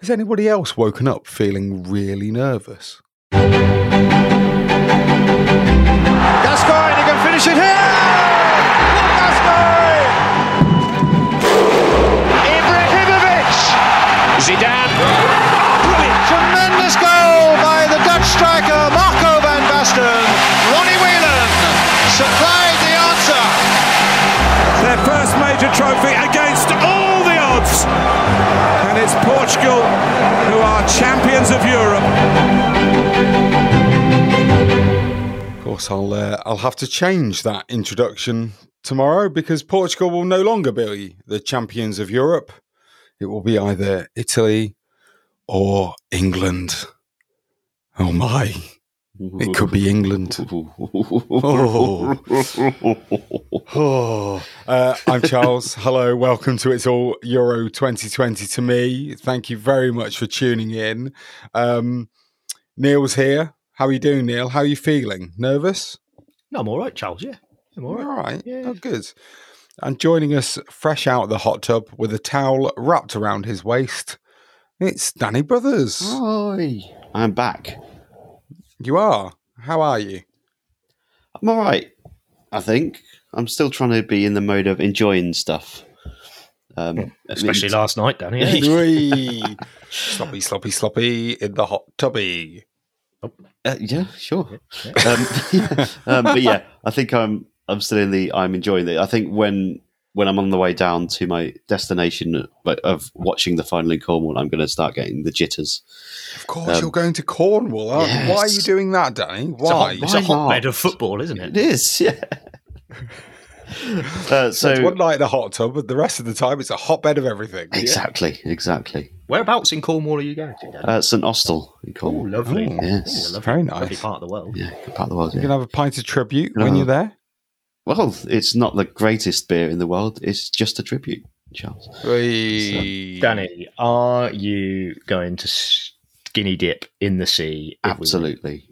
Has anybody else woken up feeling really nervous? Gascoigne, he can finish it here! Gascoigne! Ibrahimovic! Zidane! Brilliant! Tremendous goal by the Dutch striker Marco van Basten. Ronnie Whelan supplied the answer. Their first major trophy against Portugal who are champions of Europe. Of course, I'll uh, I'll have to change that introduction tomorrow because Portugal will no longer be the champions of Europe. It will be either Italy or England. Oh my! It could be England. Oh. Oh. Uh, I'm Charles. Hello, welcome to It's All Euro 2020 to me. Thank you very much for tuning in. Um, Neil's here. How are you doing, Neil? How are you feeling? Nervous? No, I'm all right, Charles. Yeah, I'm all right. All right. Yeah. Oh, good. And joining us fresh out of the hot tub with a towel wrapped around his waist, it's Danny Brothers. Hi, I'm back. You are. How are you? I'm all right. I think I'm still trying to be in the mode of enjoying stuff. Um, Especially I mean, last night, Danny. Yeah. Whee! sloppy, sloppy, sloppy in the hot tubby. uh, yeah, sure. Um, um, but yeah, I think I'm I'm still in the I'm enjoying it. I think when when I'm on the way down to my destination of watching the final in Cornwall, I'm going to start getting the jitters. Of course, Um, you're going to Cornwall. aren't you? Why are you doing that, Danny? It's a, hot, Why? it's a hotbed not? of football, isn't It it? is, yeah. uh, So it's so one night in the hot tub, but the rest of the time it's a hotbed of everything. Yeah. exactly, exactly. Whereabouts in Cornwall are you going to, Danny? Uh, St Austell in oh, Cornwall. lovely. Oh, yes. lovely. Very Lovely nice. part of the world. Yeah, part of the world. You're Yeah. can have a pint of tribute when Oh. you're there. Well, it's not the greatest beer in the world. It's just a tribute, Charles. Whee! Danny, are you going to skinny dip in the sea? if we? Absolutely.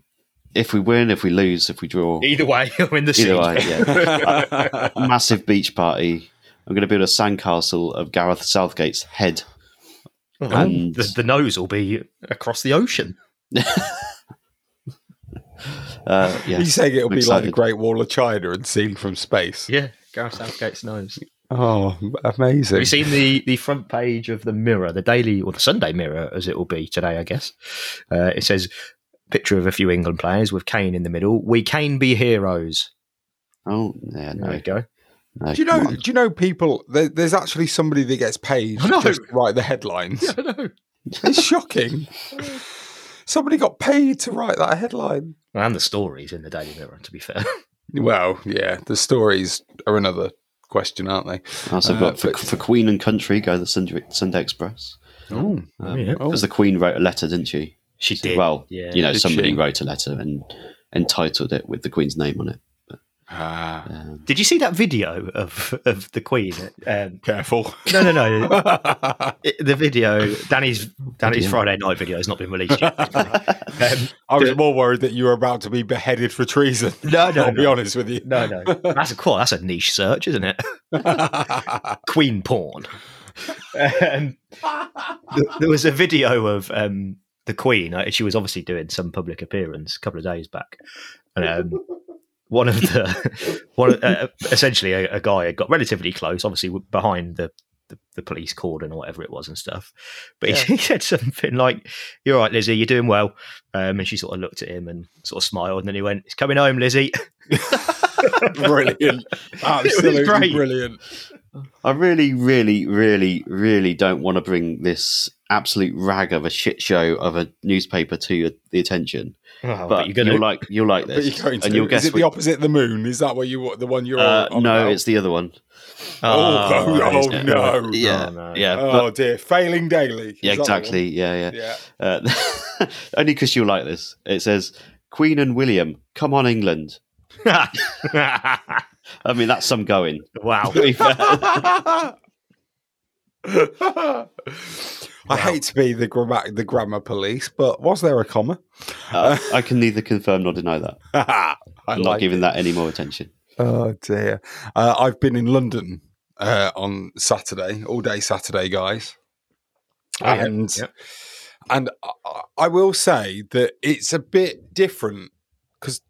If we win, if we lose, if we draw, Either way, you're in the sea. either way, yeah. Massive beach party. I'm going to build a sandcastle of Gareth Southgate's head. Oh, well, And- the, the nose will be across the ocean. Uh, yeah. You saying it'll I'm be like the. Great Wall of China and seen from space? Yeah, Gareth Southgate's nose. Oh, amazing! Have you seen the, the front page of the Mirror, the daily or the Sunday Mirror, as it will be today, I guess? Uh, it says picture of a few England players with Kane in the middle. We Kane be heroes. Oh, yeah, There no. we go. no, Do you know? Do you know people? There, there's actually somebody that gets paid just to write the headlines. I know. It's shocking. somebody got paid to write that headline. And the stories in the Daily Mirror, to be fair. Well, yeah, the stories are another question, aren't they? Also Uh, got for, but- for Queen and Country, go the Sunday, Sunday Express. Oh, Um, yeah. Oh. Because the Queen wrote a letter, didn't she? She So, did. Well, yeah. you know, Did somebody she? wrote a letter and entitled it with the Queen's name on it. Ah, Um, Did you see that video of of the Queen? Um, careful. no, no, no. It- the video, Danny's Danny's Video. Friday night video has not been released yet. um, I was the- more worried that you were about to be beheaded for treason. no, no, I'll be honest with you. No, no. That's a cool. That's a niche search, isn't it? Queen porn. Um, th- there was a video of um, the Queen. uh, She was obviously doing some public appearance a couple of days back, and um, one of the one of- uh, essentially a, a guy had got relatively close, obviously behind the. The, the police cordon or whatever it was and stuff, but he, he said something like, "You're right, Lizzie. You're doing well." Um, and she sort of looked at him and sort of smiled, and then he went, "It's coming home, Lizzie." brilliant. Absolutely great. brilliant. I really, really, really, really don't want to bring this absolute rag of a shit show of a newspaper to your, the attention. Oh, but you're gonna you'll like you'll like But this, you're going to. and you'll Is guess it which- the opposite of the moon? Is that what you the one you're uh, on no, about? it's the other one. Oh, oh, it's- no. Yeah, Oh, no. yeah, Oh dear, failing daily. Yeah, that the one? exactly. Yeah, yeah. Yeah. Uh, only because you'll like this. It says Queen and William, come on, England. I mean, that's some going. wow. I hate to be the grammar the grammar police, but was there a comma? Uh, I can neither confirm nor deny that. I'm not giving it. that any more attention. Oh dear. Uh, I've been in London uh, on Saturday, all day Saturday, guys. Oh, yeah, and yeah. and I, I will say that it's a bit different because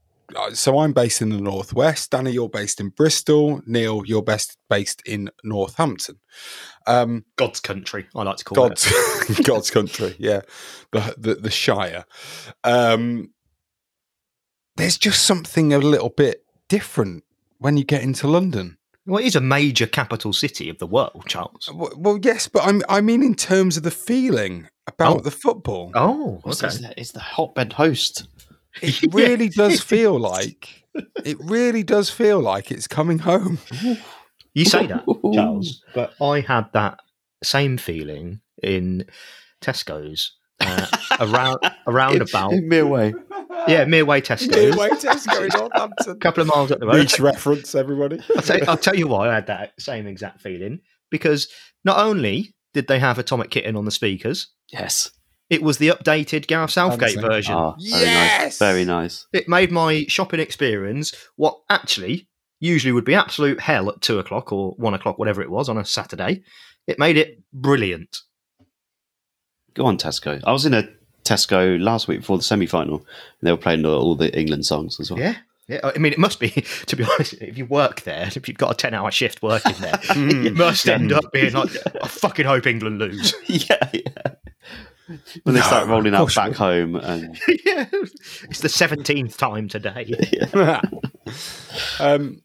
so I'm based in the northwest. Danny, you're based in Bristol. Neil, you're best based in Northampton. Um, God's country, I like to call God's it. God's country, yeah, the the, the Shire. Um, there's just something a little bit different when you get into London. Well, it is a major capital city of the world, Charles. Well, well, yes, but I'm, I mean in terms of the feeling about Oh. the football. Oh, It's, it's the, it's the hotbed host. It really does feel like it really does feel like it's coming home. You say that, Charles, but I had that same feeling in Tesco's uh, around around about in Mereway. yeah Mereway Tesco's, Midway Tesco in Northampton. a couple of miles up the road. Niche reference, everybody. I'll tell, I'll tell you why I had that same exact feeling because not only did they have Atomic Kitten on the speakers, Yes. it was the updated Gareth Southgate Honestly. version. Ah, very Yes! nice. Very nice. It made my shopping experience what actually usually would be absolute hell at two o'clock or one o'clock, whatever it was on a Saturday. It made it brilliant. Go on, Tesco. I was in a Tesco last week before the semi final, and they were playing all- all the England songs as well. Yeah. Yeah, I mean, it must be, to be honest, if you work there, if you've got a 10 hour shift working there, it must end up being like, I fucking hope England lose. yeah, yeah. When they start rolling of out course back you home, and yeah. It's the 17th time today. um,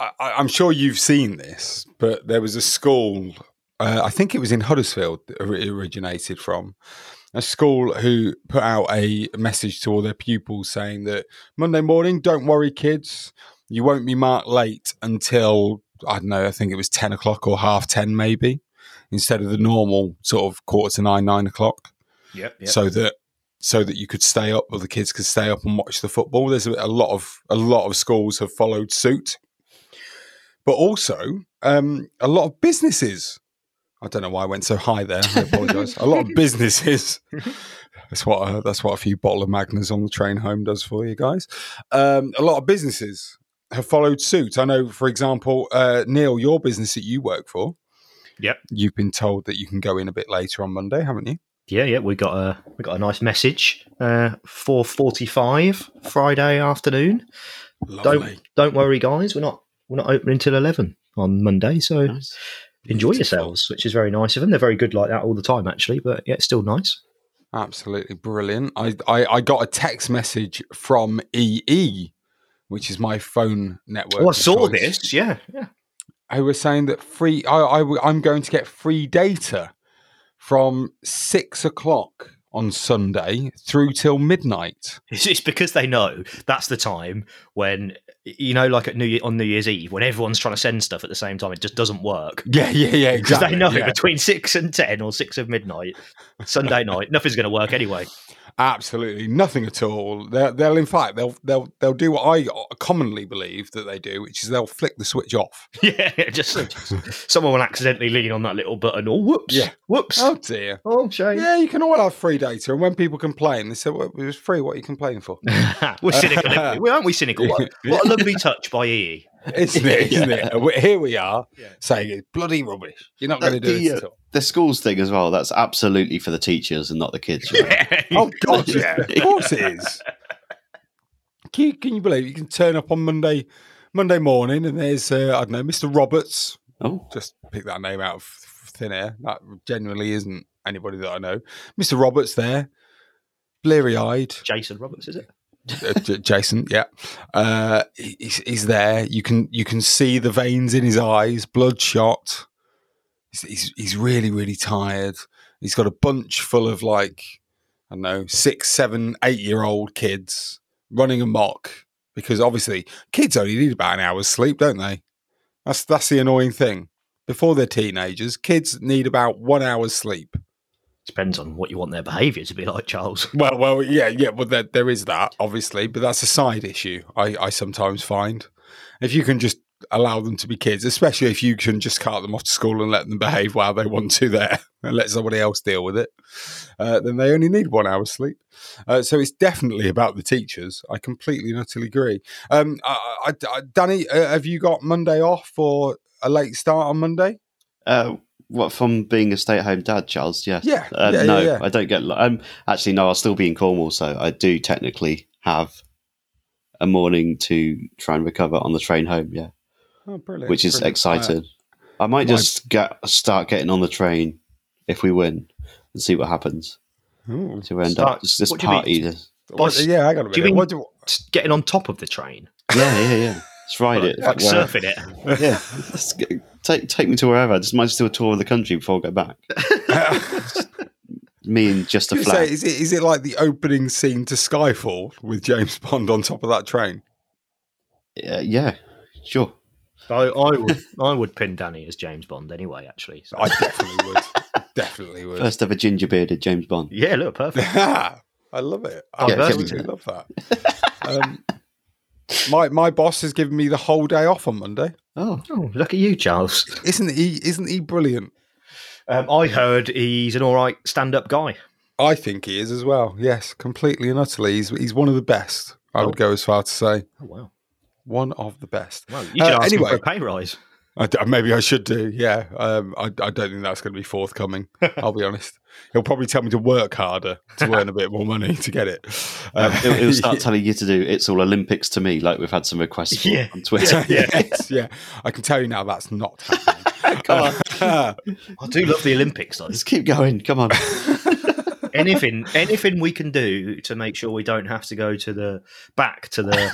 I, I'm sure you've seen this, but there was a school. Uh, I think it was in Huddersfield that it originated from. A school who put out a message to all their pupils saying that Monday morning, don't worry, kids, you won't be marked late until I don't know. I think it was ten o'clock or half ten, maybe, instead of the normal sort of quarter to nine, nine o'clock Yep. so that so that you could stay up or the kids could stay up and watch the football. There's a, a lot of a lot of schools have followed suit, but also um, a lot of businesses. I don't know why I went so high there. I apologise. a lot of businesses. That's what uh, that's what a few bottle of Magners on the train home does for you guys. Um, a lot of businesses have followed suit. I know, for example, uh, Neil, your business that you work for. Yep. You've been told that you can go in a bit later on Monday, haven't you? Yeah, yeah, we got a we got a nice message. Uh, Four forty-five Friday afternoon. Don't don't worry, guys. We're not we're not open until eleven on Monday, so Nice. enjoy Beautiful. yourselves, which is very nice of them. They're very good like that all the time, actually. But yeah, it's still nice. Absolutely brilliant. I, I, I got a text message from EE, which is my phone network. Oh, I saw choice, this. Yeah, yeah. Who was saying that free, I, I, I, am going to get free data from six o'clock on Sunday through till midnight. It's, because they know that's the time when you know, like at New Year, on New Year's Eve, when everyone's trying to send stuff at the same time, it just doesn't work. Yeah, yeah, yeah, Because exactly. they know yeah. between six and ten or six of midnight, Sunday night, nothing's going to work anyway. Absolutely nothing at all. They'll, they'll, in fact, they'll, they'll, they'll do what I commonly believe that they do, which is they'll flick the switch off. Yeah, just, just someone will accidentally lean on that little button. Oh, whoops! Yeah. whoops! Oh dear. Oh, shame. Yeah, you can all have free data, and when people complain, they say, "Well, it was free. What are you complaining for?" We're cynical, aren't we? aren't we? Cynical. What, what a lovely touch by EE. Isn't it? Isn't it? Here we are Yeah. saying it's bloody rubbish. You're not going to do the, it uh, at all. the schools thing as well. That's absolutely for the teachers and not the kids. Right? Oh God, yeah, of course it is. Can you, can you believe you can turn up on Monday, Monday morning, and there's uh, I don't know, Mr. Roberts. oh, Just pick that name out of thin air. That generally isn't anybody that I know. Mr. Roberts there, bleary eyed. Jason Roberts, is it? Uh, Jason, yeah, uh, he's, he's there. You can you can see the veins in his eyes, bloodshot. He's, he's he's really really tired. He's got a bunch full of like I don't know six, seven, eight year old kids running amok because obviously kids only need about an hour's sleep, don't they? That's that's the annoying thing. Before they're teenagers, kids need about one hour's sleep. Depends on what you want their behaviour to be like, Charles. Well, well, yeah, yeah. Well, there, there is that, obviously, but that's a side issue. I, I sometimes find if you can just allow them to be kids, especially if you can just cart them off to school and let them behave while they want to there, and let somebody else deal with it, uh, then they only need one hour's sleep. Uh, so it's definitely about the teachers. I completely and utterly agree. Um, I, I, I- Danny, uh, have you got Monday off or a late start on Monday? Uh, what from being a stay-at-home dad, Charles? Yes. Yeah, Uh, yeah, no, yeah, yeah. I don't get. Um, actually, no. I'll still be in Cornwall, so I do technically have a morning to try and recover on the train home. Yeah, Oh, brilliant. which is brilliant. exciting. I might my- just get start getting on the train if we win and see what happens. Uh, ooh. To end Start- up just this what do mean? party. to- What- yeah, I got a Do you mean- What do, getting on top of the train, Yeah, yeah, yeah. Let's ride it. like Well, surfing it. Yeah, Let's go- take take me to wherever. I just might just do a tour of the country before I go back. Me and just a You say, is it is it like the opening scene to Skyfall with James Bond on top of that train? Uh, yeah, sure. I, I would I would pin Danny as James Bond anyway. Actually, So- I definitely would. definitely would. First ever ginger bearded James Bond. yeah, look perfect. I love it. I Yeah, absolutely love that. Um, my my boss has given me the whole day off on Monday. Oh, Oh, look at you, Charles. Isn't he? Isn't he brilliant? Um, I heard he's an all right stand-up guy. I think he is as well. Yes, completely and utterly. He's he's one of the best. I would go as far to say Oh wow! one of the best. Well, you should Uh, ask anyway. him for a pay rise. I d maybe I should do. Yeah, um, I, I don't think that's going to be forthcoming. I'll be honest. He'll probably tell me to work harder to earn a bit more money to get it. Um, he'll, he'll start telling you to do it's all Olympics to me, like we've had some requests for Yeah. on Twitter. yes, yeah. I can tell you now that's not happening. Come on, I do love the Olympics, though. let's keep going. Come on. anything, anything we can do to make sure we don't have to go to the back to the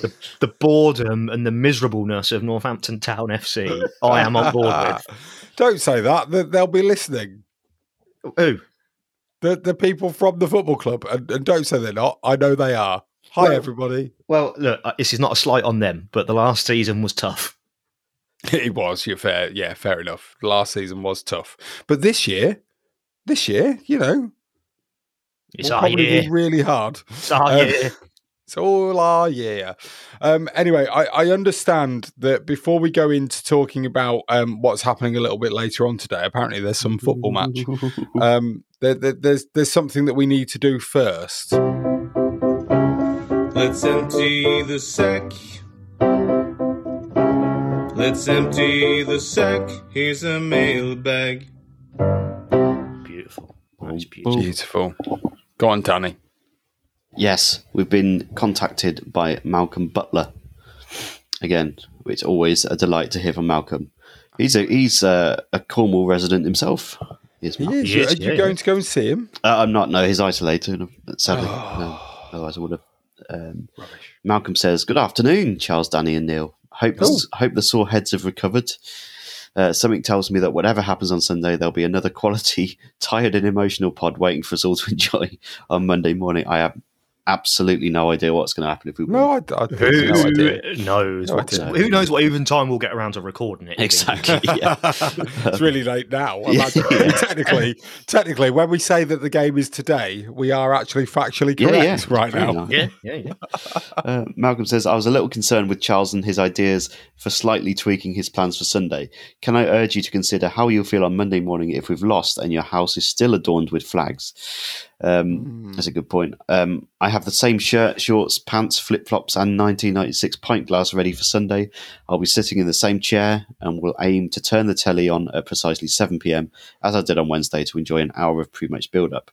the, the boredom and the miserableness of Northampton Town FC. I am on board with. Don't say that. They'll be listening. Who? The the people from the football club, and, and don't say they're not. I know they are. Hi, Well- everybody. Well, look, uh, this is not a slight on them, but the last season was tough. It was. You're fair. Yeah, fair enough. Last season was tough, but this year, this year, you know, It's will probably year. be really hard. It's Um, year. It's all our year. Um, anyway, I, I understand that before we go into talking about um, what's happening a little bit later on today, apparently there's some football match. Um, there, there, there's there's something that we need to do first. Let's empty the sack. Let's empty the sack. Here's a mailbag. Beautiful. That's beautiful. Beautiful. Go on, Danny. Yes, we've been contacted by Malcolm Butler. Again, it's always a delight to hear from Malcolm. He's a he's a, a Cornwall resident himself. He is He Malcolm. is. Yes, Are you yeah, going to go and see him? Uh, I'm not. No, he's isolated. Sadly, no. Otherwise, I would have. Um, Malcolm says, "Good afternoon, Charles, Danny, and Neil. Hope Cool. hope the sore heads have recovered. Uh, something tells me that whatever happens on Sunday, there'll be another quality, tired, and emotional pod waiting for us all to enjoy on Monday morning. I have absolutely no idea what's going to happen if we win. No, I, I think Who no idea. knows? No what, idea. who knows what even time we'll get around to recording it? Exactly. Yeah. it's really late now. Yeah. Imagine- technically, technically, when we say that the game is today, we are actually factually correct yeah. right Very now. nice. Yeah, yeah, yeah. Uh, Malcolm says, I was a little concerned with Charles and his ideas for slightly tweaking his plans for Sunday. Can I urge you to consider how you'll feel on Monday morning if we've lost and your house is still adorned with flags? Um, That's a good point. Um, I have the same shirt, shorts, pants, flip flops, and 1996 pint glass ready for Sunday. I'll be sitting in the same chair and will aim to turn the telly on at precisely 7 pm, as I did on Wednesday, to enjoy an hour of pre match build up.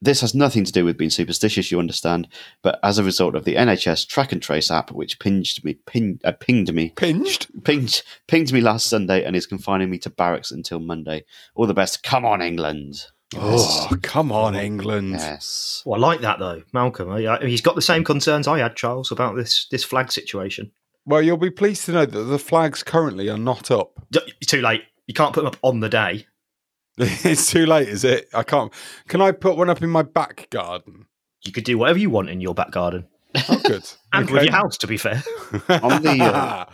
This has nothing to do with being superstitious, you understand, but as a result of the NHS track and trace app, which pinged me, ping, uh, pinged me, Pinged. pinged, pinged me last Sunday, and is confining me to barracks until Monday. All the best. Come on, England. Oh, come on, England. Yes. Well, I like that though, Malcolm. I, I, he's got the same concerns I had, Charles, about this this flag situation. Well, you'll be pleased to know that the flags currently are not up. D- It's too late. You can't put them up on the day. it's too late, is it? I can't. Can I put one up in my back garden? You could do whatever you want in your back garden Oh, good. and with your house. To be fair, On the uh,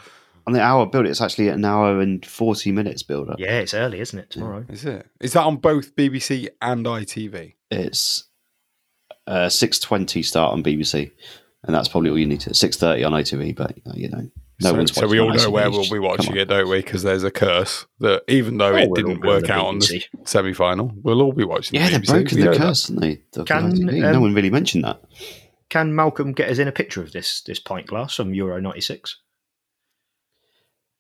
on the hour build, it's actually an hour and forty minutes build up. yeah, it's early, isn't it? Tomorrow. Is it? Is that on both BBC and ITV? It's uh, six twenty start on BBC, and that's probably all you need to. Six thirty on ITV, but uh, you know, no so, one's so we all know on where we'll be watching on. it, don't we? Because there's a curse that even though Oh, it didn't all be on work out on the semi final, we'll all be watching. Yeah, the they've BBC. broken We the know that. curse, haven't they? The- the Can, ITV. no um, one really mentioned that. Can Malcolm get us in a picture of this this pint glass from Euro '96?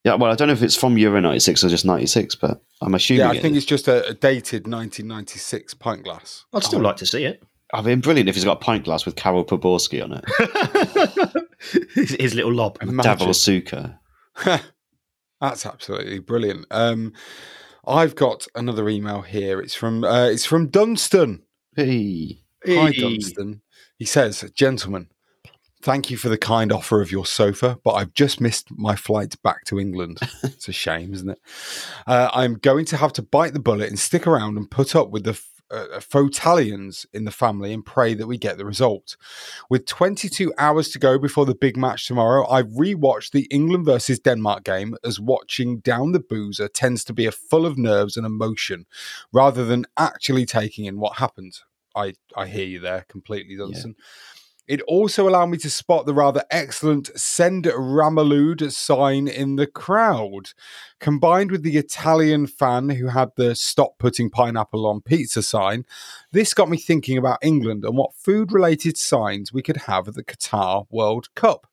Yeah, well, I don't know if it's from Euro 96 or just 96, but I'm assuming. Yeah, I it think is. it's just a, a dated 1996 pint glass. I'd still like to see it. I've been brilliant if he's got a pint glass with Karel Poborsky on it. his, his little lob. Davor Imagine. Suker. That's absolutely brilliant. Um, I've got another email here. It's from uh, it's from Dunstan. Hey. Hi, Dunstan. He says, Gentlemen, thank you for the kind offer of your sofa, but I've just missed my flight back to England. it's a shame, isn't it? Uh, I'm going to have to bite the bullet and stick around and put up with the f- uh, Fotalians in the family and pray that we get the result. With 22 hours to go before the big match tomorrow, I've rewatched the England versus Denmark game as watching down the boozer tends to be a full of nerves and emotion rather than actually taking in what happened. I, I hear you there completely, Dunstan. It also allowed me to spot the rather excellent Send Ramalud sign in the crowd. Combined with the Italian fan who had the Stop Putting Pineapple on Pizza sign, this got me thinking about England and what food related signs we could have at the Qatar World Cup.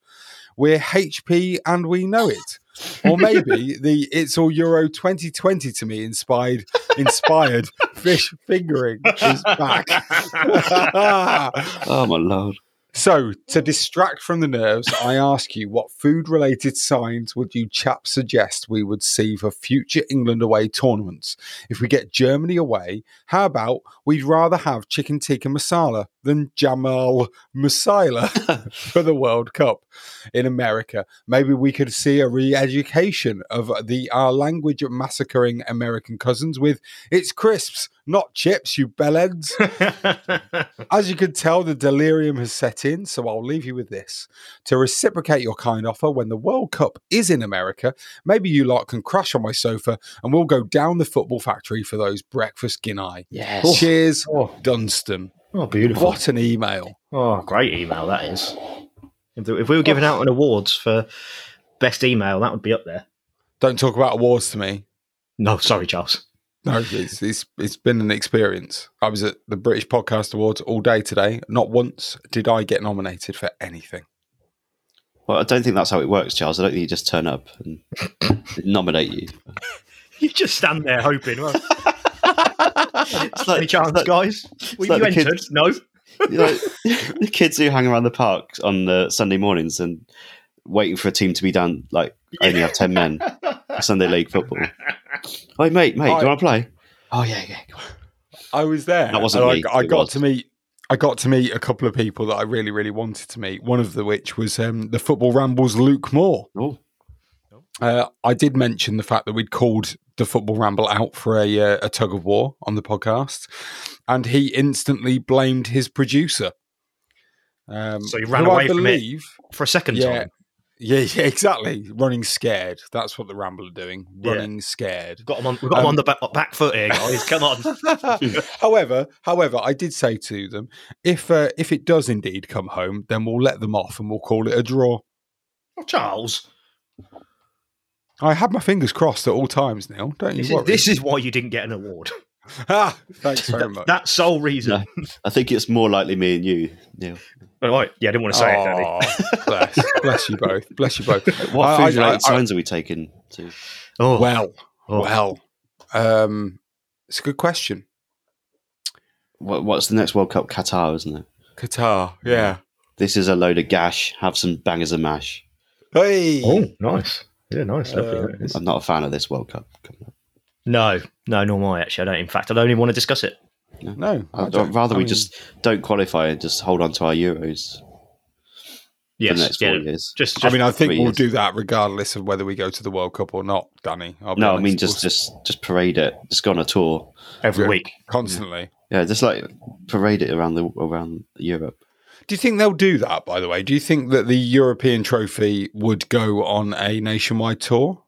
We're HP and we know it. Or maybe the It's All Euro 2020 to me inspired inspired fish fingering is back. Oh, my lord. So, to distract from the nerves, I ask you, what food related signs would you chaps suggest we would see for future England away tournaments? If we get Germany away, how about we'd rather have chicken tikka masala than Jamal Musiala for the World Cup in America? Maybe we could see a re education of the our language massacring American cousins with it's crisps, not chips, you bellends. As you can tell, the delirium has set in, so I'll leave you with this. To reciprocate your kind offer when the World Cup is in America, maybe you lot can crash on my sofa and we'll go down the football factory for those breakfast guinea. Yes. Oh. Cheers, Oh. Dunstan. oh, beautiful. What an email. Oh, great email that is. If, if we were giving out an awards for best email, that would be up there. Don't talk about awards to me. No, sorry, Charles. No, it's, it's it's been an experience. I was at the British Podcast Awards all day today. Not once did I get nominated for anything. Well, I don't think that's how it works, Charles. I don't think you just turn up and nominate you. You just stand there hoping. Well, It's any chance, it's like- guys? Were like you the entered? kids- No. you know, the kids who hang around the park on the Sunday mornings and waiting for a team to be down, like only have 10 men for Sunday league football. Oh, mate, mate, do you want to play? Oh, yeah, yeah. go on. I was there. That wasn't me, I, I got was. to meet. I got to meet a couple of people that I really, really wanted to meet. One of the which was um, the Football Rambles Luke Moore. Oh, Uh, I did mention the fact that we'd called the Football Ramble out for a, uh, a tug of war on the podcast, and he instantly blamed his producer. Um, So he ran who away I from it believe, For a second Yeah. time. Yeah, yeah, exactly. Running scared. That's what the Ramble are doing. Yeah. Running scared. Got him on, we've got Um, on the back, back foot here, guys. Come on. however, however, I did say to them, if uh, if it does indeed come home, then we'll let them off and we'll call it a draw. Oh, Charles, I have my fingers crossed at all times, Neil. Don't you this worry. is, this is why you didn't get an award. Ah, thanks very much. That sole reason. No. I think it's more likely me and you, Neil. All right. Yeah, I didn't want to say it, Danny. Bless, bless you both. Bless you both. What I- food I- related I- signs are we taking to? Oh, Well, Oh. well, um, it's a good question. What, what's the next World Cup? Qatar, isn't it? Qatar, yeah. This is a load of gash. Have some bangers of mash. Hey, Oh, nice. Yeah, nice. Lovely. Uh, that is. I'm not a fan of this World Cup. coming up. No, no, nor am I, actually. I don't. In fact, I don't even want to discuss it. no, I I'd don't- rather I we mean, just don't qualify and just hold on to our Euros for Yes. the next yeah, four years. Just, just I mean, I think we'll years. do that regardless of whether we go to the World Cup or not, Danny. I'll No, I mean just just just parade it. Just go on a tour. every Yeah. week. constantly. Yeah, just like parade it around the around Europe. Do you think they'll do that? By the way, do you think that the European Trophy would go on a nationwide tour?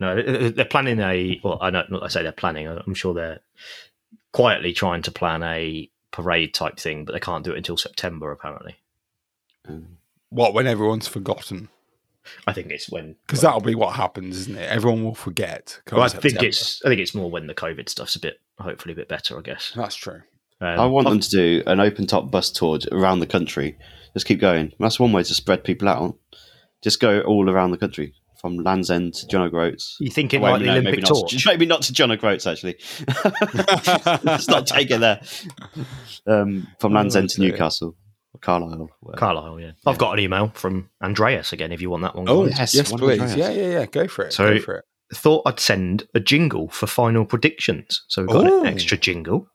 No, they- they're planning a. Well, I don't. Not I say they're planning. I'm sure they're quietly trying to plan a parade type thing, but they can't do it until September. Apparently, mm. What when everyone's forgotten? I think it's when. Because that'll be what happens, isn't it? Everyone will forget. Well, I think it's. I think it's more when the COVID stuff's a bit, hopefully, a bit better. I guess. that's true. Um, I want them to do an open top bus tour around the country. Just keep going. That's one way to spread people out. Just go all around the country. From Land's End to John O'Groats. You thinking Wait, like the no, Olympic maybe not, to, maybe not to John O'Groats actually. Let's not take it there. Um, from Land's Oh, End to. Newcastle, Carlisle. whatever. Carlisle, yeah. I've got an email from Andreas again if you want that one. Oh, guys. Yes, yes, one please. Andreas. Yeah, yeah, yeah. Go for it. So- Go for it. Thought I'd send a jingle for final predictions. So we've got Ooh. an extra jingle.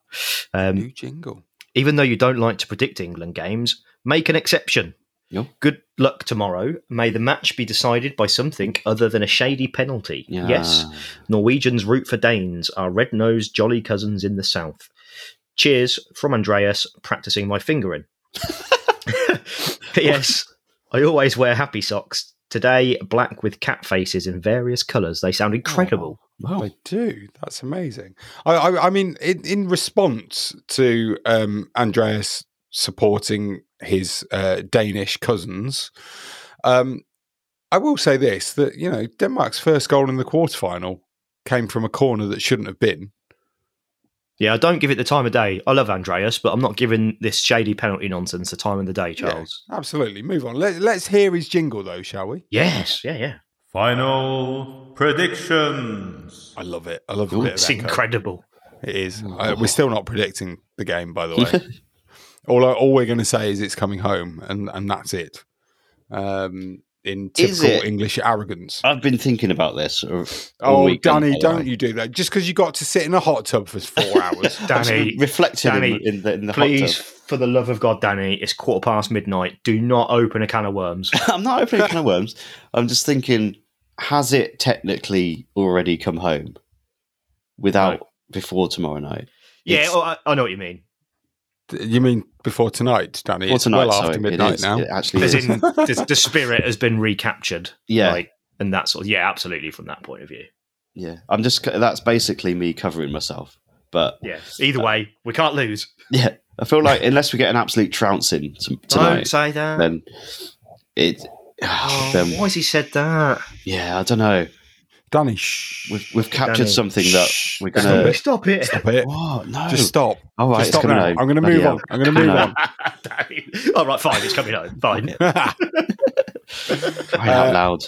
Um, New jingle. even though you don't like to predict England games, make an exception. Yep. Good luck tomorrow. May the match be decided by something other than a shady penalty. Yeah. Yes, Norwegians root for Danes, our red nosed jolly cousins in the south. Cheers from Andreas, practicing my fingering. P.S. I always wear happy socks. Today, black with cat faces in various colours. They sound incredible. Wow. They do. That's amazing. I, I, I mean, in, in response to um, Andreas supporting his uh, Danish cousins, um, I will say this: that you know, Denmark's first goal in the quarterfinal came from a corner that shouldn't have been. Yeah, I don't give it the time of day. I love Andreas, but I'm not giving this shady penalty nonsense the time of the day, Charles. Yeah, absolutely. Move on. Let, let's hear his jingle, though, shall we? Yes, yeah, yeah. Final predictions. I love it. I love a Ooh, bit of It's incredible. It is. Uh, we're still not predicting the game, by the way. all, I- all we're going to say is it's coming home, and, and that's it. Um, in Is typical? English arrogance. I've been thinking about this. all Oh, Danny, don't you do that? Just because you got to sit in a hot tub for four hours. Danny, reflected Danny, in, in the, in the Please, hot for the love of God, Danny, it's quarter past midnight. Do not open a can of worms. I'm not opening a can of worms. I'm just thinking, has it technically already come home without before tomorrow night? yeah, It's- oh, I, I know what you mean. You mean before tonight, Danny? Before it's tonight, well sorry, after midnight is. now. It actually As is. in, the, the spirit has been recaptured. Yeah. Like, and that's all. Yeah, absolutely. From that point of view. Yeah, I'm just. That's basically me covering myself. But Yeah. Either way, we can't lose. yeah, I feel like unless we get an absolute trouncing t- Don't say that. then it. Oh, then- why has he said that? yeah, I don't know. Danny, shh. We've we've captured Danny, something that we're gonna. it! Stop it! Stop it. What? No. Just stop. All right, Just it's stop coming now. home. I'm going to move hell. on. I'm going to move on. Danny. All right, fine. It's coming home. Fine. Crying out Uh, loud.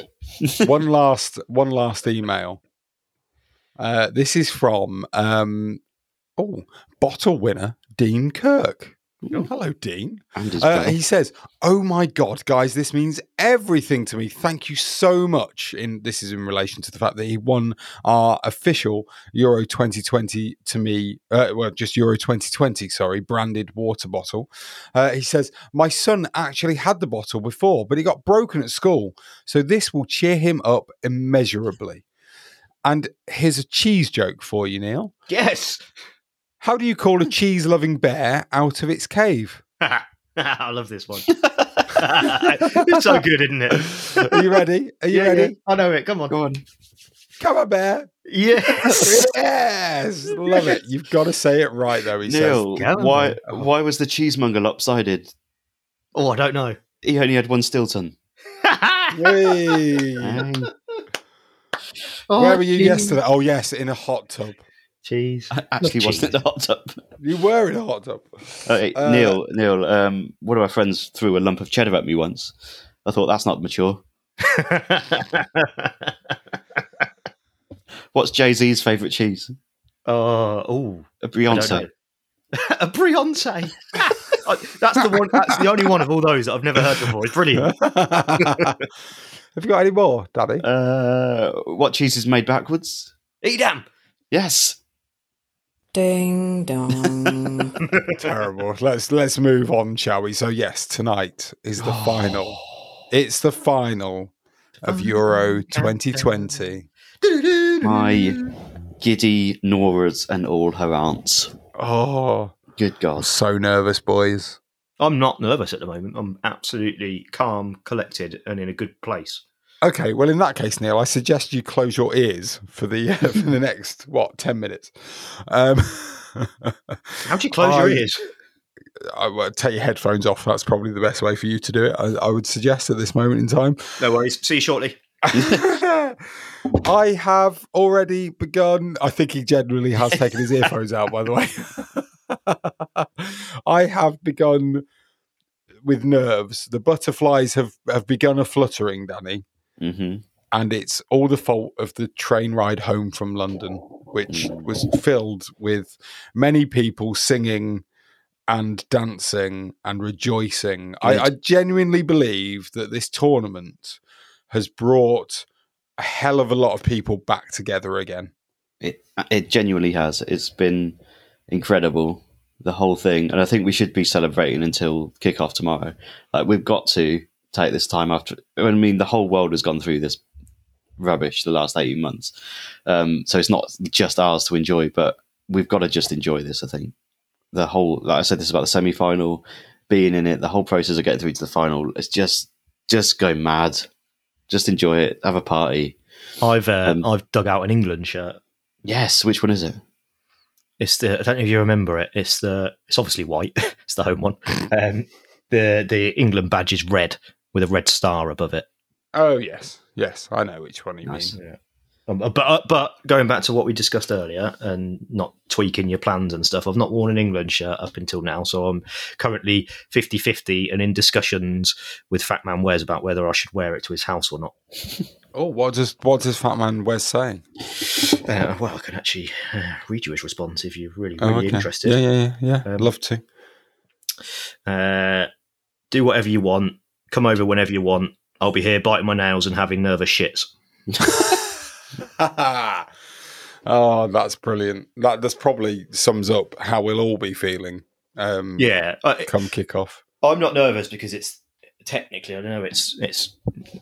one last one last email. Uh, this is from um, oh bottle winner Dean Kirk. Oh, hello, Dean. Uh, he says, "Oh my God, guys, this means everything to me. Thank you so much." In this is in relation to the fact that he won our official Euro 2020 to me, uh, well, just Euro 2020, sorry, branded water bottle. Uh, he says, "My son actually had the bottle before, but it got broken at school, so this will cheer him up immeasurably." And here's a cheese joke for you, Neil. yes. How do you call a cheese-loving bear out of its cave? I love this one. it's so good, isn't it? Are you ready? Are you Yeah, ready? yeah. I know it. Come on. Go on. Come on, bear. Yes. yes, love it. You've got to say it right, though. He Neil, Go on, why then. why was the cheesemonger lopsided? oh, I don't know. He only had one Stilton. says. Yay. Dang. Oh, Where were you yesterday? Oh, yes, in a hot tub. Cheese. I actually wasn't at the hot tub. You were in a hot tub. Uh, hey, Uh, Neil, Neil, um, one of my friends threw a lump of cheddar at me once. I thought that's not mature. What's Jay Z's favourite cheese? Oh, oh, A I don't Beyonce. a Beyonce. That's the one. That's the only one of all those that I've never heard before. It's brilliant. Have you got any more, Daddy? Uh, what cheese is made backwards? Edam. Yes. Ding dong. Terrible. Let's let's move on, shall we? So yes, tonight is the oh. final. It's the final of Euro 2020. My giddy Noras and all her aunts. Oh, Good God. so nervous, boys. I'm not nervous at the moment. I'm absolutely calm, collected, and in a good place. Okay, well, in that case, Neil, I suggest you close your ears for the for the next what ten minutes. Um, How do you close your ears? I would take your headphones off. That's probably the best way for you to do it. I, I would suggest at this moment in time. No worries. See you shortly. I have already begun. I think he generally has taken his earphones out, by the way. I have begun with nerves. The butterflies have, have begun a fluttering, Danny. Hmm and it's all the fault of the train ride home from London, which was filled with many people singing and dancing and rejoicing. I, I genuinely believe that this tournament has brought a hell of a lot of people back together again. It it genuinely has. It's been incredible, the whole thing, and I think we should be celebrating until kickoff tomorrow. Like we've got to take this time after. I mean, the whole world has gone through this rubbish the last eighteen months, um, so it's not just ours to enjoy, but we've got to just enjoy this. I think the whole, like I said, this is about the semi final, being in it, the whole process of getting through to the final. It's just just go mad. Just enjoy it. Have a party. I've uh, Um, I've dug out an England shirt. Yes. Which one is it? It's the I don't know if you remember it. It's the it's obviously white. it's the home one. Um, the the England badge is red with a red star above it. Oh yes, yes, I know which one you Nice. mean. Um, but uh, but going back to what we discussed earlier and not tweaking your plans and stuff, I've not worn an England shirt up until now, so I'm currently 50-50 and in discussions with Fat Man Wes about whether I should wear it to his house or not. Oh, what does what does Fat Man Wes say? Uh, well, I can actually uh, read you his response if you're really Oh, really okay. interested. Yeah, yeah, yeah. yeah. Um, Love to. Uh, do whatever you want. Come over whenever you want. I'll be here biting my nails and having nervous shits. oh, that's brilliant. That that's probably sums up how we'll all be feeling. Um, Yeah, I, come kick off. I'm not nervous because it's technically I don't know it's it's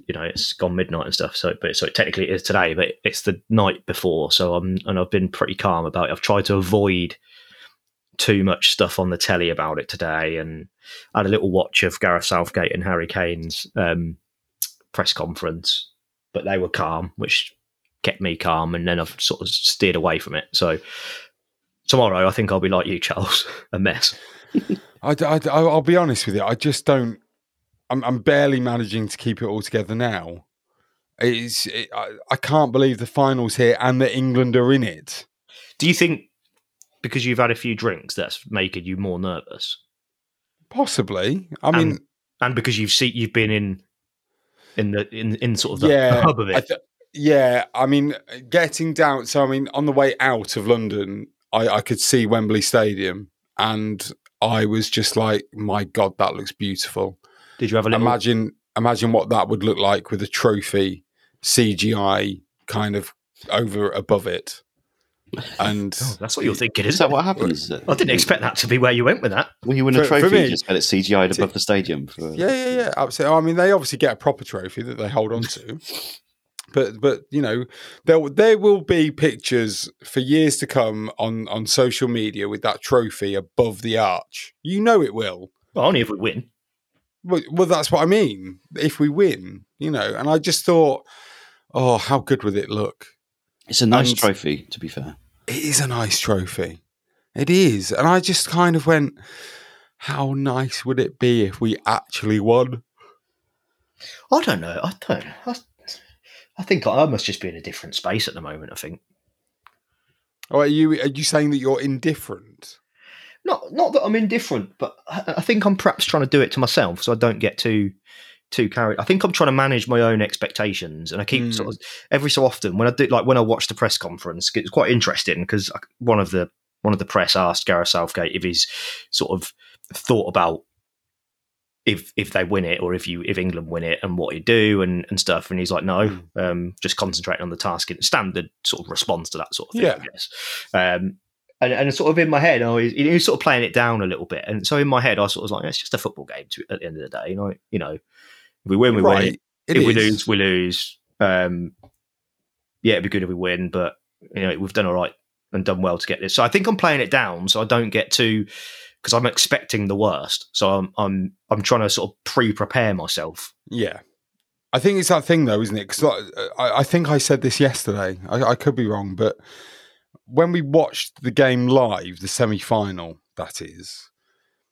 you know it's gone midnight and stuff. So but so technically it is today, but it's the night before. So I'm and I've been pretty calm about it. I've tried to avoid too much stuff on the telly about it today, and I had a little watch of Gareth Southgate and Harry Kane's um, press conference, but they were calm, which kept me calm, and then I've sort of steered away from it. So tomorrow, I think I'll be like you, Charles, a mess. I, I, I'll be honest with you. I just don't. I'm, I'm barely managing to keep it all together now. It's. It, I, I can't believe the finals here and that England are in it. Do you think because you've had a few drinks that's making you more nervous, Possibly. I mean, and, and because you've seen you've been in in the in in sort of the, yeah, hub of I it? th- yeah. I mean, getting down. So, I mean, on the way out of London, I, I could see Wembley Stadium, and I was just like, "My God, that looks beautiful." Did you have a little? Imagine, imagine what that would look like with a trophy CGI kind of over above it, and Oh, that's what you're thinking, Is isn't that it? what happens? I didn't expect that to be where you went with that. When you win For- a trophy, me- you just get it CGI'd above the stadium. For, Yeah, yeah, yeah, mm. absolutely. I mean, they obviously get a proper trophy that they hold on to, but but you know, there there will be pictures for years to come on on social media with that trophy above the arch. You know, it will. Well, only if we win. Well, well, that's what I mean. If we win, you know, and I just thought, oh, how good would it look? It's a nice And- trophy, to be fair. It is a nice trophy. It is, and I just kind of went, how nice would it be if we actually won? I don't know. I don't. I, I think I must just be in a different space at the moment. I think Or are you are you saying that you're indifferent? not not that I'm indifferent, but I, I think I'm perhaps trying to do it to myself so I don't get too too carried. I think I'm trying to manage my own expectations, and I keep Mm. sort of every so often when I do like when I watch the press conference, it's quite interesting because one of the one of the press asked Gareth Southgate if he's sort of thought about if if they win it or if you if England win it and what you do and, and stuff and he's like no um, just concentrating on the task and standard sort of response to that sort of thing Yeah. I guess um, and, and sort of in my head I was, he was sort of playing it down a little bit and so in my head I sort of was like it's just a football game to, at the end of the day you know you know if we win we win It if we lose we lose um, yeah it'd be good if we win but you know we've done all right and done well to get this so I think I'm playing it down so I don't get too because I'm expecting the worst. So I'm I'm I'm trying to sort of pre-prepare myself. Yeah. I think it's that thing though, isn't it? Because I, I think I said this yesterday. I, I could be wrong, but when we watched the game live, the semi-final, that is,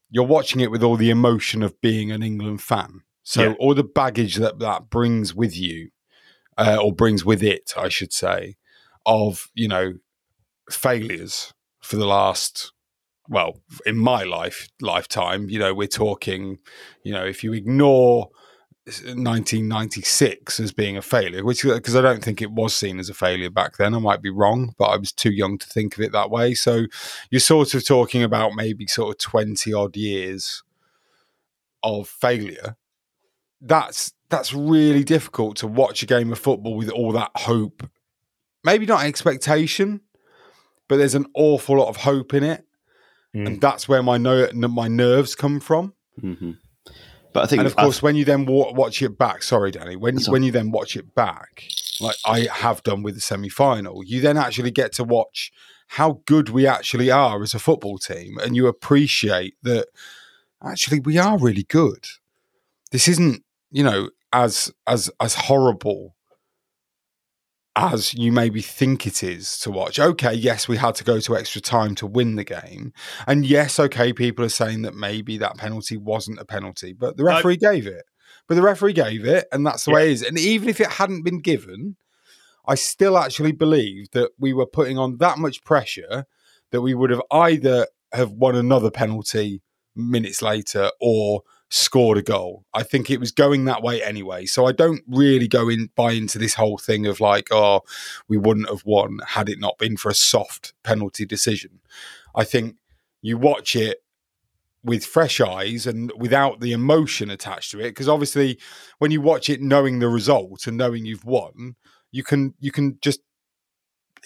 you're watching it with all the emotion of being an England fan. So Yeah. all the baggage that that brings with you, uh, or brings with it, I should say, of you know failures for the last well in my life lifetime you know we're talking you know if you ignore 1996 as being a failure, which because I don't think it was seen as a failure back then. I might be wrong, but I was too young to think of it that way. So you're sort of talking about maybe sort of 20 odd years of failure. That's that's really difficult to watch a game of football with all that hope. Maybe not expectation, but there's an awful lot of hope in it, Mm. and that's where my ner- my nerves come from. hmm But I think, And of course, when you then wa- watch it back, sorry, Danny, when when you then watch it back, like I have done with the semi final, you then actually get to watch how good we actually are as a football team, and you appreciate that actually we are really good. This isn't, you know, as as as horrible as you maybe think it is to watch. Okay, yes, we had to go to extra time to win the game. And yes, okay, people are saying that maybe that penalty wasn't a penalty, but the referee gave it. But the referee gave it, and that's the way it is. And even if it hadn't been given, I still actually believe that we were putting on that much pressure that we would have either have won another penalty minutes later or scored a goal. I think it was going that way anyway. So I don't really go in buy into this whole thing of like, oh, we wouldn't have won had it not been for a soft penalty decision. I think you watch it with fresh eyes and without the emotion attached to it because obviously when you watch it knowing the result and knowing you've won you can you can just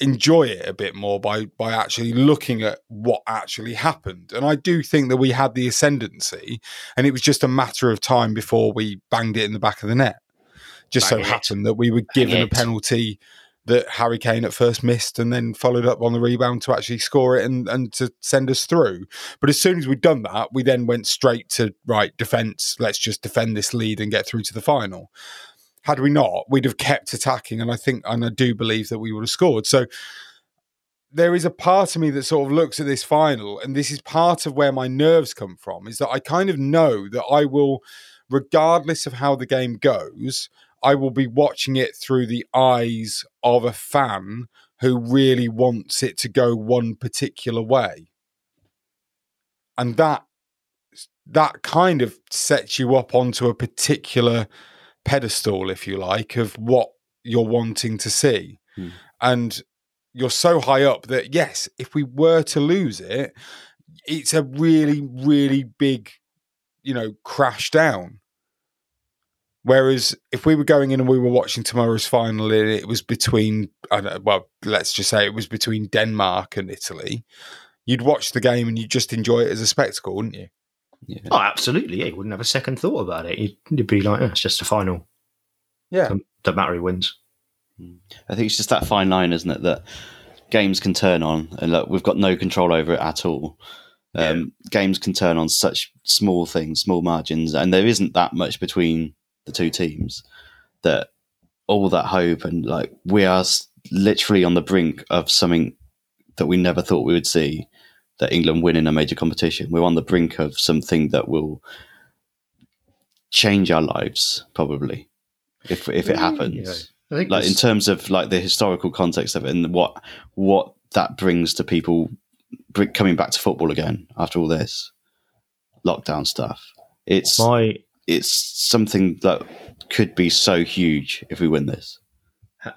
enjoy it a bit more by by actually looking at what actually happened and i do think that we had the ascendancy and it was just a matter of time before we banged it in the back of the net just so it. happened that we were given a penalty that Harry Kane at first missed and then followed up on the rebound to actually score it and, and to send us through. But as soon as we'd done that, we then went straight to right defence. Let's just defend this lead and get through to the final. Had we not, we'd have kept attacking, and I think and I do believe that we would have scored. So there is a part of me that sort of looks at this final, and this is part of where my nerves come from, is that I kind of know that I will, regardless of how the game goes, I will be watching it through the eyes of a fan who really wants it to go one particular way. And that that kind of sets you up onto a particular pedestal, if you like, of what you're wanting to see. Hmm. And you're so high up that yes, if we were to lose it, it's a really, really big, you know, crash down. Whereas if we were going in and we were watching tomorrow's final, and it was between, I don't know, well, let's just say it was between Denmark and Italy, you'd watch the game and you'd just enjoy it as a spectacle, wouldn't you? Yeah. Oh, absolutely. Yeah, you wouldn't have a second thought about it. You'd, you'd be like, oh, it's just a final. Yeah. Don't, don't matter who wins. I think it's just that fine line, isn't it? That games can turn on, and look, we've got no control over it at all. Um, Games can turn on such small things, small margins, and there isn't that much between the two teams. That all that hope and like we are literally on the brink of something that we never thought we would see. That England win in a major competition. We're on the brink of something that will change our lives, probably, if if it happens. I think like in terms of like the historical context of it and what what that brings to people coming back to football again after all this lockdown stuff. It's my it's something that could be so huge if we win this.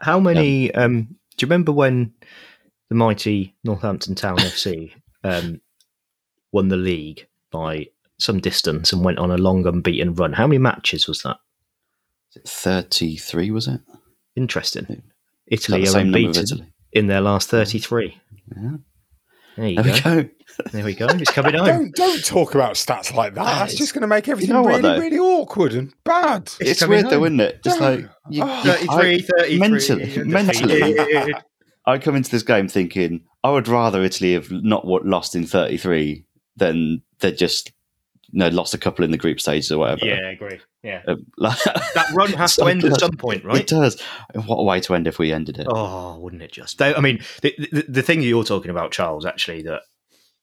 How many? Um, do you remember when the mighty Northampton Town FC um, won the league by some distance and went on a long unbeaten run? How many matches was that? 33 was it Interesting. Is that Italy are same number of unbeaten Italy in their last thirty-three. Yeah. There you there we go. go There we go. It's coming home. Don't don't talk about stats like that. That's just going to make everything know really, though? really awkward and bad. it's coming weird though isn't it just No. like you, Oh. you- 33, 33. mentally- mentally. I come into this game thinking I would rather Italy have not what lost in 33 than they just you know lost a couple in the group stages or whatever. yeah, I agree. Yeah. Um, like- That run has to end at some point, right? It does. What a way to end if we ended it. Oh, wouldn't it just? I mean, the, the, the thing you're talking about, Charles, actually, that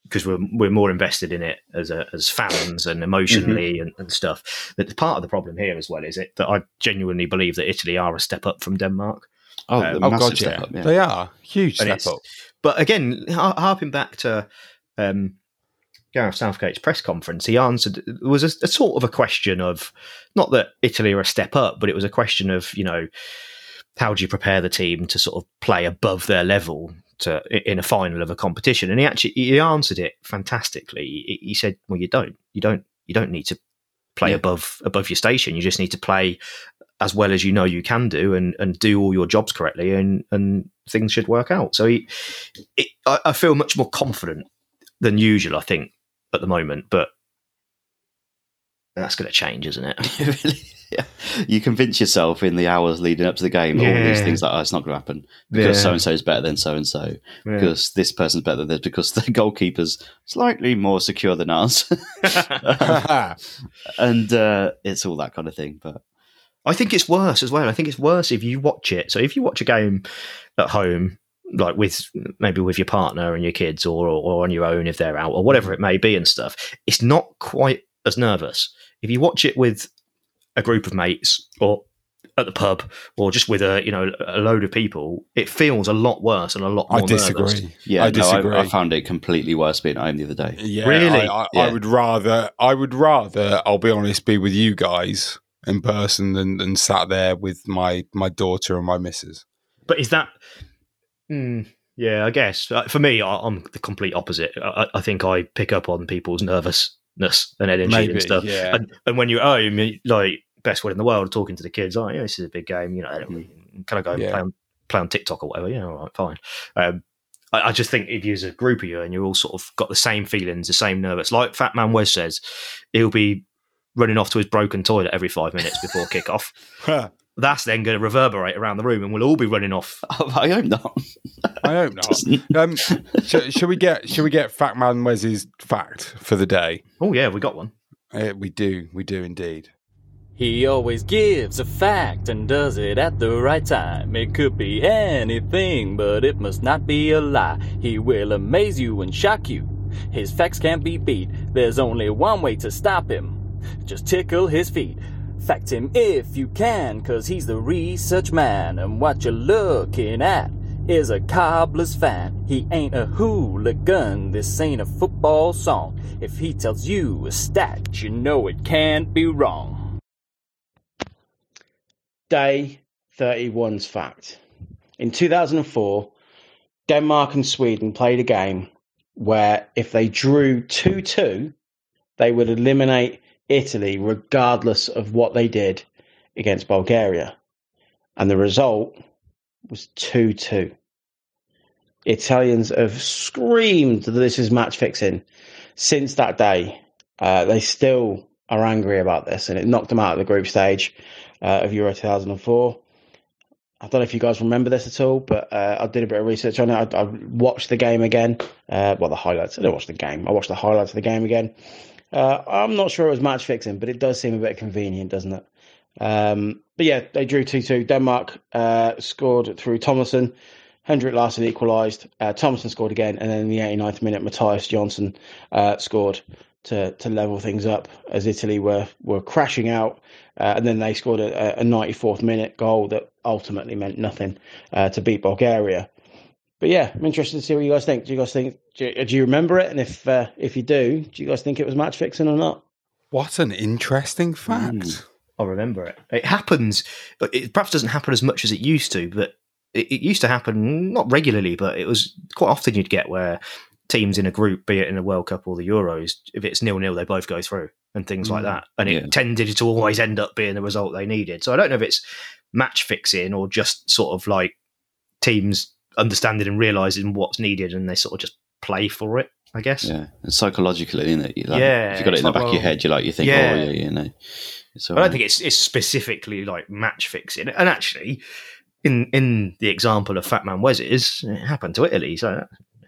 because we're we're more invested in it as a, as fans and emotionally and, and stuff. That part of the problem here as well is it that I genuinely believe that Italy are a step up from Denmark. Oh, Um, Oh god, yeah. up, yeah. they are huge And step up. But again, har- harping back to um, Gareth Southgate's press conference, he answered it was a, a sort of a question of not that Italy are a step up, but it was a question of you know how do you prepare the team to sort of play above their level to in a final of a competition? And he actually he answered it fantastically. He, he said, "Well, you don't, you don't, you don't need to play Yeah. above above your station. You just need to play as well as you know you can do, and and do all your jobs correctly, and and things should work out." So he, it, I, I feel much more confident than usual. I think at the moment, but. That's going to change, isn't it? really? Yeah. You convince yourself in the hours leading up to the game, all these things like, oh, it's not going to happen because so and so is better than so and so, because this person's better than this, because the goalkeeper's slightly more secure than us. and uh, it's all that kind of thing. But I think it's worse as well. I think it's worse if you watch it. So if you watch a game at home, like with maybe with your partner and your kids, or or on your own if they're out, or whatever it may be, and stuff, it's not quite as nervous. If you watch it with a group of mates or at the pub or just with a you know a load of people, it feels a lot worse and a lot more I disagree. nervous. yeah, I no, disagree. I, I found it completely worse being at home the other day. Yeah, Really? I, I, Yeah. I would rather. I would rather. I'll be honest. Be with you guys in person than, than sat there with my my daughter and my missus. But is that? Mm, yeah, I guess Uh, for me, I, I'm the complete opposite. I, I think I pick up on people's nervousness and energy Maybe, and stuff. yeah. And, and when you're at home, you- like best one in the world, talking to the kids, oh yeah, this is a big game. You know, really- can I go and Yeah. play on play on TikTok or whatever? Yeah, all right, fine. Um, I, I just think if you're a group of you and you're all sort of got the same feelings, the same nervous, like Fat Man Wes says, he'll be running off to his broken toilet every five minutes before kick-off. That's then going to reverberate around the room, and we'll all be running off I hope not. I hope not. Um, sh- shall we get should we get Fat Man Wes's fact for the day? Oh yeah, we got one. Uh, we do, we do indeed. He always gives a fact and does it at the right time. It could be anything, but it must not be a lie. He will amaze you and shock you. His facts can't be beat. There's only one way to stop him. Just tickle his feet. Fact him if you can, cause he's the research man. And what you're looking at is a cobbler's fan. He ain't a hooligan, this ain't a football song. If he tells you a stat, you know it can't be wrong. Day 31's fact. In 2004, Denmark and Sweden played a game where if they drew 2 2, they would eliminate Italy regardless of what they did against Bulgaria. And the result was 2 2. Italians have screamed that this is match fixing since that day. Uh, they still are angry about this, and it knocked them out of the group stage uh, of Euro 2004. I don't know if you guys remember this at all, but uh, I did a bit of research on it. I, I watched the game again. Uh, well, the highlights. I didn't watch the game. I watched the highlights of the game again. Uh, I'm not sure it was match fixing, but it does seem a bit convenient, doesn't it? Um, but yeah, they drew 2 2. Denmark uh, scored through Tomasson. Hendrik Larsson equalised. Uh, Tomasson scored again. And then in the 89th minute, Mattias Jonson uh, scored to, to level things up as Italy were, were crashing out. Uh, and then they scored a, a 94th minute goal that ultimately meant nothing uh, to beat Bulgaria. But yeah, I'm interested to see what you guys think. Do you guys think? Do you, do you remember it? And if uh, if you do, do you guys think it was match fixing or not? What an interesting fact. I remember it. It happens, but it perhaps doesn't happen as much as it used to. But it, it used to happen not regularly, but it was quite often you'd get where teams in a group, be it in a World Cup or the Euros, if it's nil nil, they both go through and things like that. And it tended to always end up being the result they needed. So I don't know if it's match fixing or just sort of like teams understanding and realizing what's needed and they sort of just play for it. I guess. Yeah, and psychologically, isn't it? Like, Yeah, if you got it in the like, back of your head, you're like you think, oh, yeah. oh yeah, you know. It's I don't think it's it's specifically like match fixing. And actually, in in the example of Fat Man Wes's, it happened to Italy. So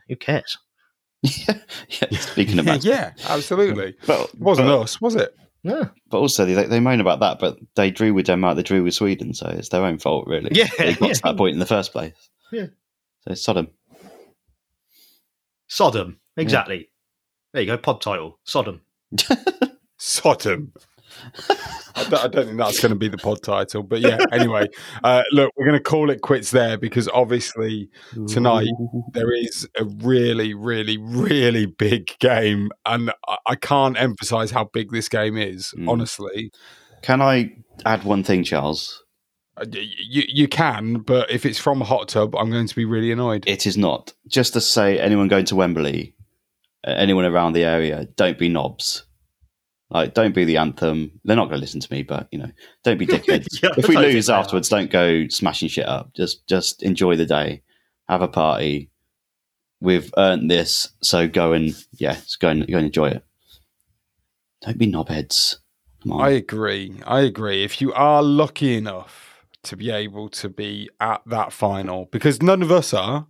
who cares? yeah, yeah. Speaking of match, yeah, absolutely. but It wasn't but, us, was it? No. but also they, they moan about that, but they drew with Denmark, they drew with Sweden, so it's their own fault, really. Yeah, they got yeah. to that point in the first place. Yeah. so it's Sodom. Sodom. Exactly. There you go. Pod title. Sodom. Sodom. I don't, I don't think that's going to be the pod title, but yeah. Anyway, uh, look, we're going to call it quits there because obviously tonight there is a really, really, really big game, and I, I can't emphasize how big this game is. Mm. Honestly, Can I add one thing, Charles? Uh, y- you you can, but if it's from a hot tub, I'm going to be really annoyed. It is not. Just to say, anyone going to Wembley, uh, anyone around the area, don't be knobs. Like, don't be the anthem. They're not going to listen to me, but you know, don't be dickheads. Yeah, if we I don't think lose afterwards, don't go smashing shit up. Just, just enjoy the day, have a party. We've earned this, so go and yeah, go and go and enjoy it. Don't be knobheads. Come on. I agree. I agree. If you are lucky enough to be able to be at that final, because none of us are,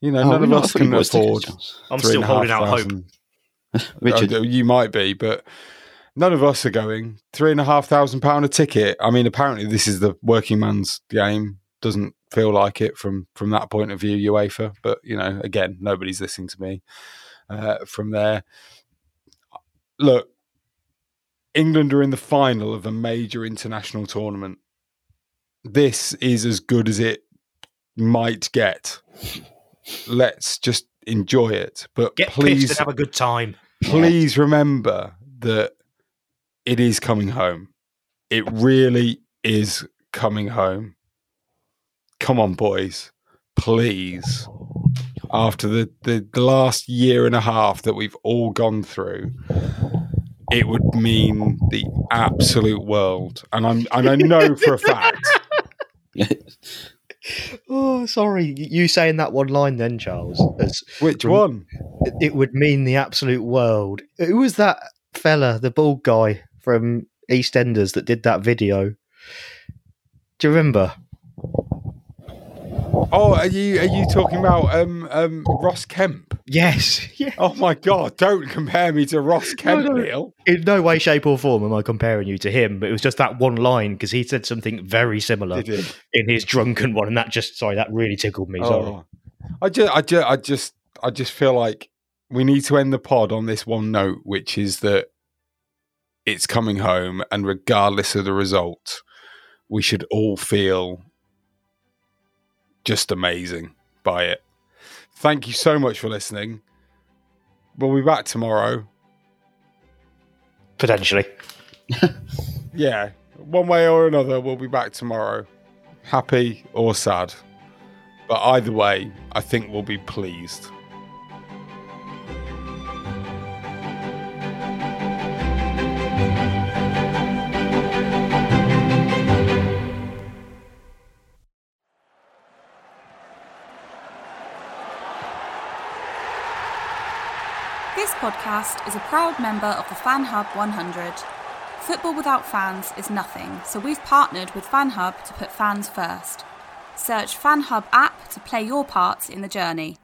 you know, Oh, none of not us fully can voiced afford. tickets, Charles. I'm three still and a half holding out hope. Richard, Oh, you might be, but none of us are going. Three and a half thousand pound a ticket. I mean, apparently this is the working man's game. Doesn't feel like it from from that point of view, UEFA. But you know, again, nobody's listening to me uh, from there. Look, England are in the final of a major international tournament. This is as good as it might get. Let's just enjoy it. But Get please and have a good time. please remember that it is coming home. It really is coming home. Come on, boys. Please. After the, the, the last year and a half that we've all gone through, it would mean the absolute world. And I'm and I know for a fact. Oh, sorry. You saying that one line then, Charles? As Which one? it would mean the absolute world. Who was that fella, the bald guy from EastEnders that did that video? Do you remember? Oh, are you are you talking about um um Ross Kemp? Yes. Yeah. Oh my god, don't compare me to Ross Kemp, no. Neil. In no way, shape, or form am I comparing you to him, but it was just that one line because he said something very similar in his drunken one, and that just sorry, that really tickled me. Sorry. Oh, I just, I just, I just, I just feel like we need to end the pod on this one note, which is that it's coming home, and regardless of the result, we should all feel just amazing by it. Thank you so much for listening. We'll be back tomorrow. Potentially. Yeah, one way or another, we'll be back tomorrow. Happy or sad. But either way, I think we'll be pleased. Podcast is a proud member of the Fan Hub 100. Football without fans is nothing, so we've partnered with Fan Hub to put fans first. Search Fan Hub app to play your part in the journey.